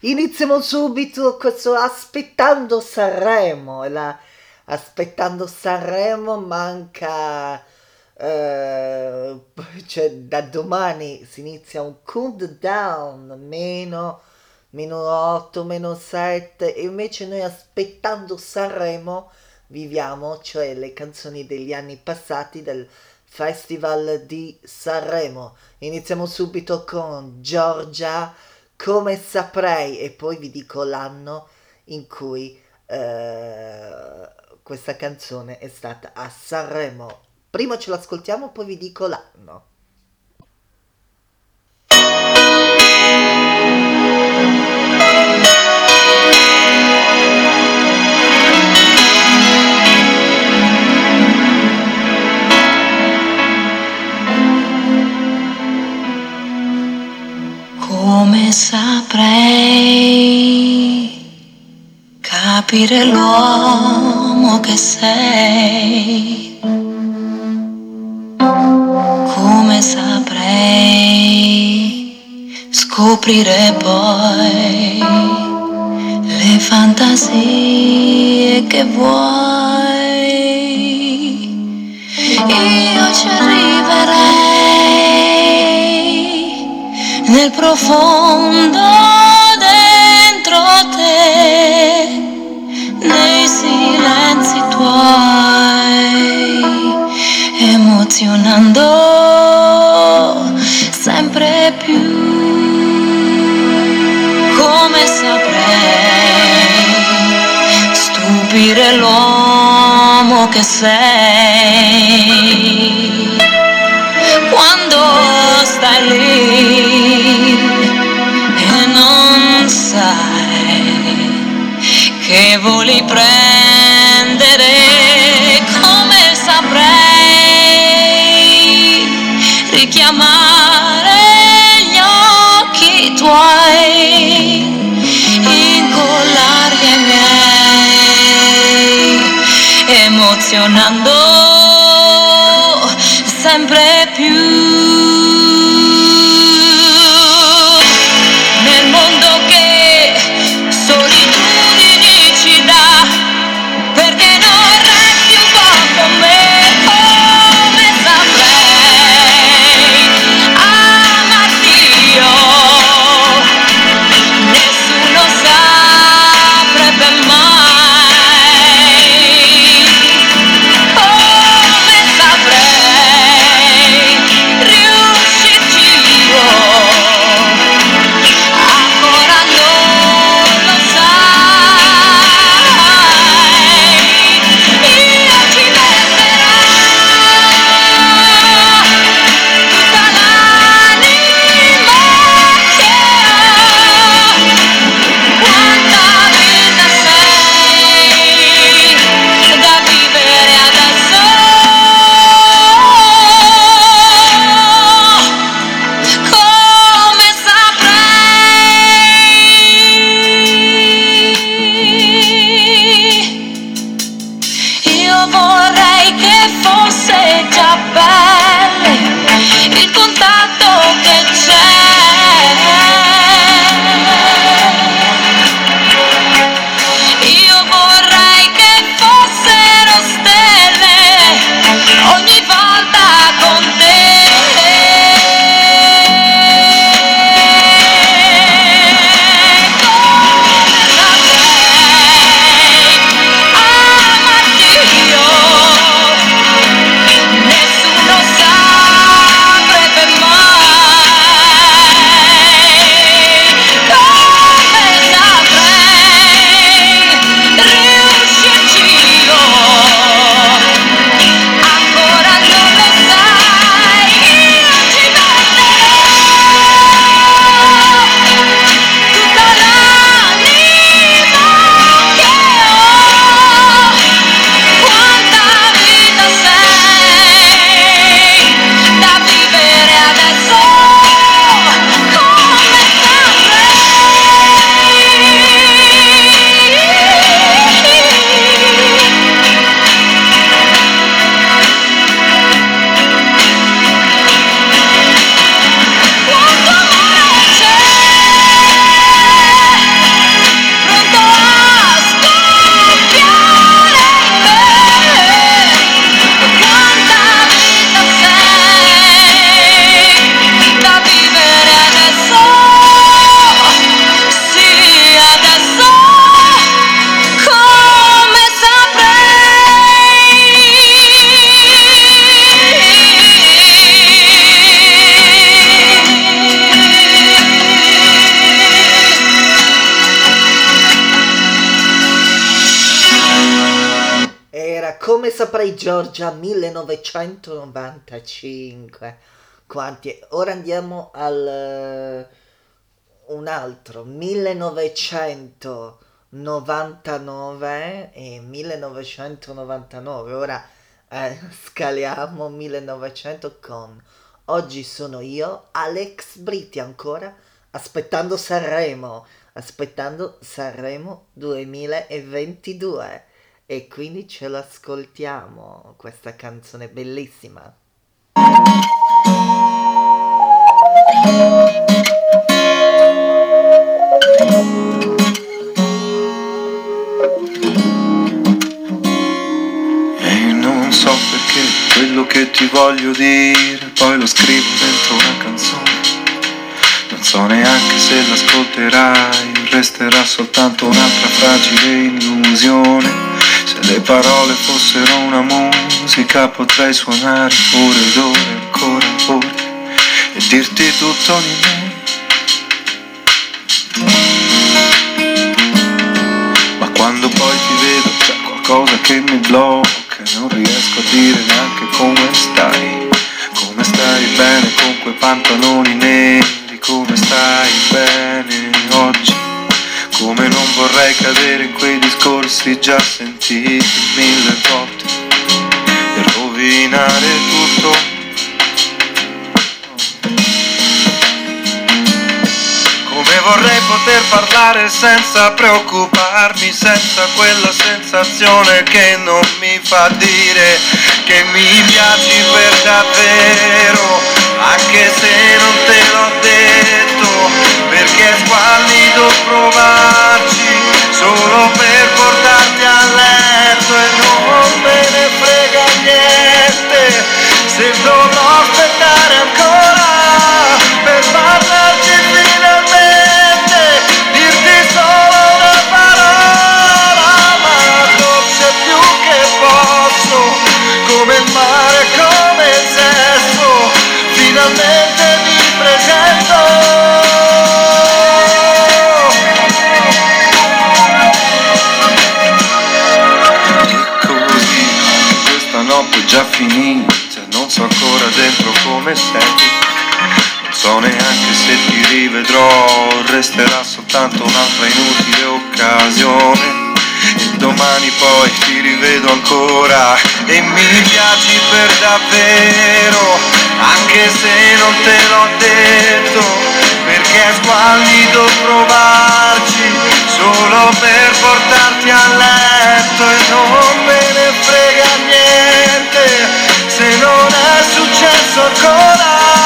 Iniziamo subito questo aspettando Sanremo. La, aspettando Sanremo manca. eh, cioè, da domani si inizia un countdown meno, meno 8, meno 7. E invece noi aspettando Sanremo viviamo, cioè le canzoni degli anni passati del Festival di Sanremo. Iniziamo subito con Giorgia come saprei e poi vi dico l'anno in cui eh, questa canzone è stata a Sanremo. Prima ce l'ascoltiamo, poi vi dico l'anno. Come saprei capire l'uomo che sei? Come saprei scoprire poi le fantasie che vuoi? Io ci nel profondo dentro te, nei silenzi tuoi, emozionando sempre più. Come saprei stupire l'uomo che sei quando stai lì sai che voli prendere come saprei richiamare gli occhi tuoi incollarli ai miei emozionando sempre più come saprai Giorgia, 1995. Quanti? Ora andiamo al uh, un altro, 1999 e 1999. Ora eh, scaliamo 1900 con Oggi sono io, Alex Britti ancora, aspettando Sanremo, aspettando Sanremo 2022 e quindi ce l'ascoltiamo, questa canzone bellissima. E non so perché quello che ti voglio dire poi lo scrivo dentro una canzone. Non so neanche se l'ascolterai, resterà soltanto un'altra fragile illusione. Se le parole fossero una musica potrei suonare ore ed ore, ancora ore e dirti tutto di me. Ma quando poi ti vedo c'è qualcosa che mi blocca, non riesco a dire neanche come stai. Come stai bene con quei pantaloni neri, come stai bene. Come non vorrei cadere in quei discorsi già sentiti mille volte e rovinare tutto. Come vorrei poter parlare senza preoccuparmi, senza quella sensazione che non mi fa dire che mi piaci per davvero, anche se non te l'ho detto, perché è squallido provarci solo per portarti a letto e non me ne frega niente. Se dovrò già finita, non so ancora dentro come sei. Non so neanche se ti rivedrò, resterà soltanto un'altra inutile occasione. E domani poi ti rivedo ancora e mi piaci per davvero, anche se non te l'ho detto, perché è squallido provarci solo per portarti a letto e non me ne frega niente se non è successo ancora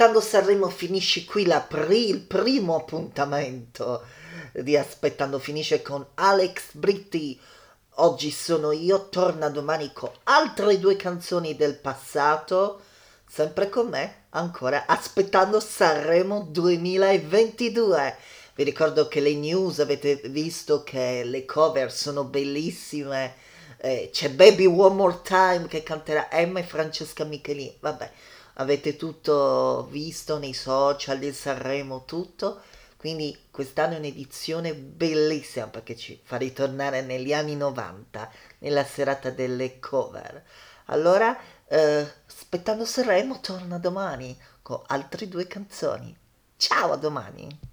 aspettando Sanremo finisce qui pri- il primo appuntamento di Aspettando finisce con Alex Britti. Oggi sono io, torna domani con altre due canzoni del passato, sempre con me, ancora aspettando Sanremo 2022. Vi ricordo che le news avete visto che le cover sono bellissime. Eh, c'è Baby One More Time che canterà Emma e Francesca Michelini. Vabbè, avete tutto visto nei social di Sanremo, tutto. Quindi quest'anno è un'edizione bellissima perché ci fa ritornare negli anni 90, nella serata delle cover. Allora, eh, aspettando Sanremo torna domani con altre due canzoni. Ciao a domani!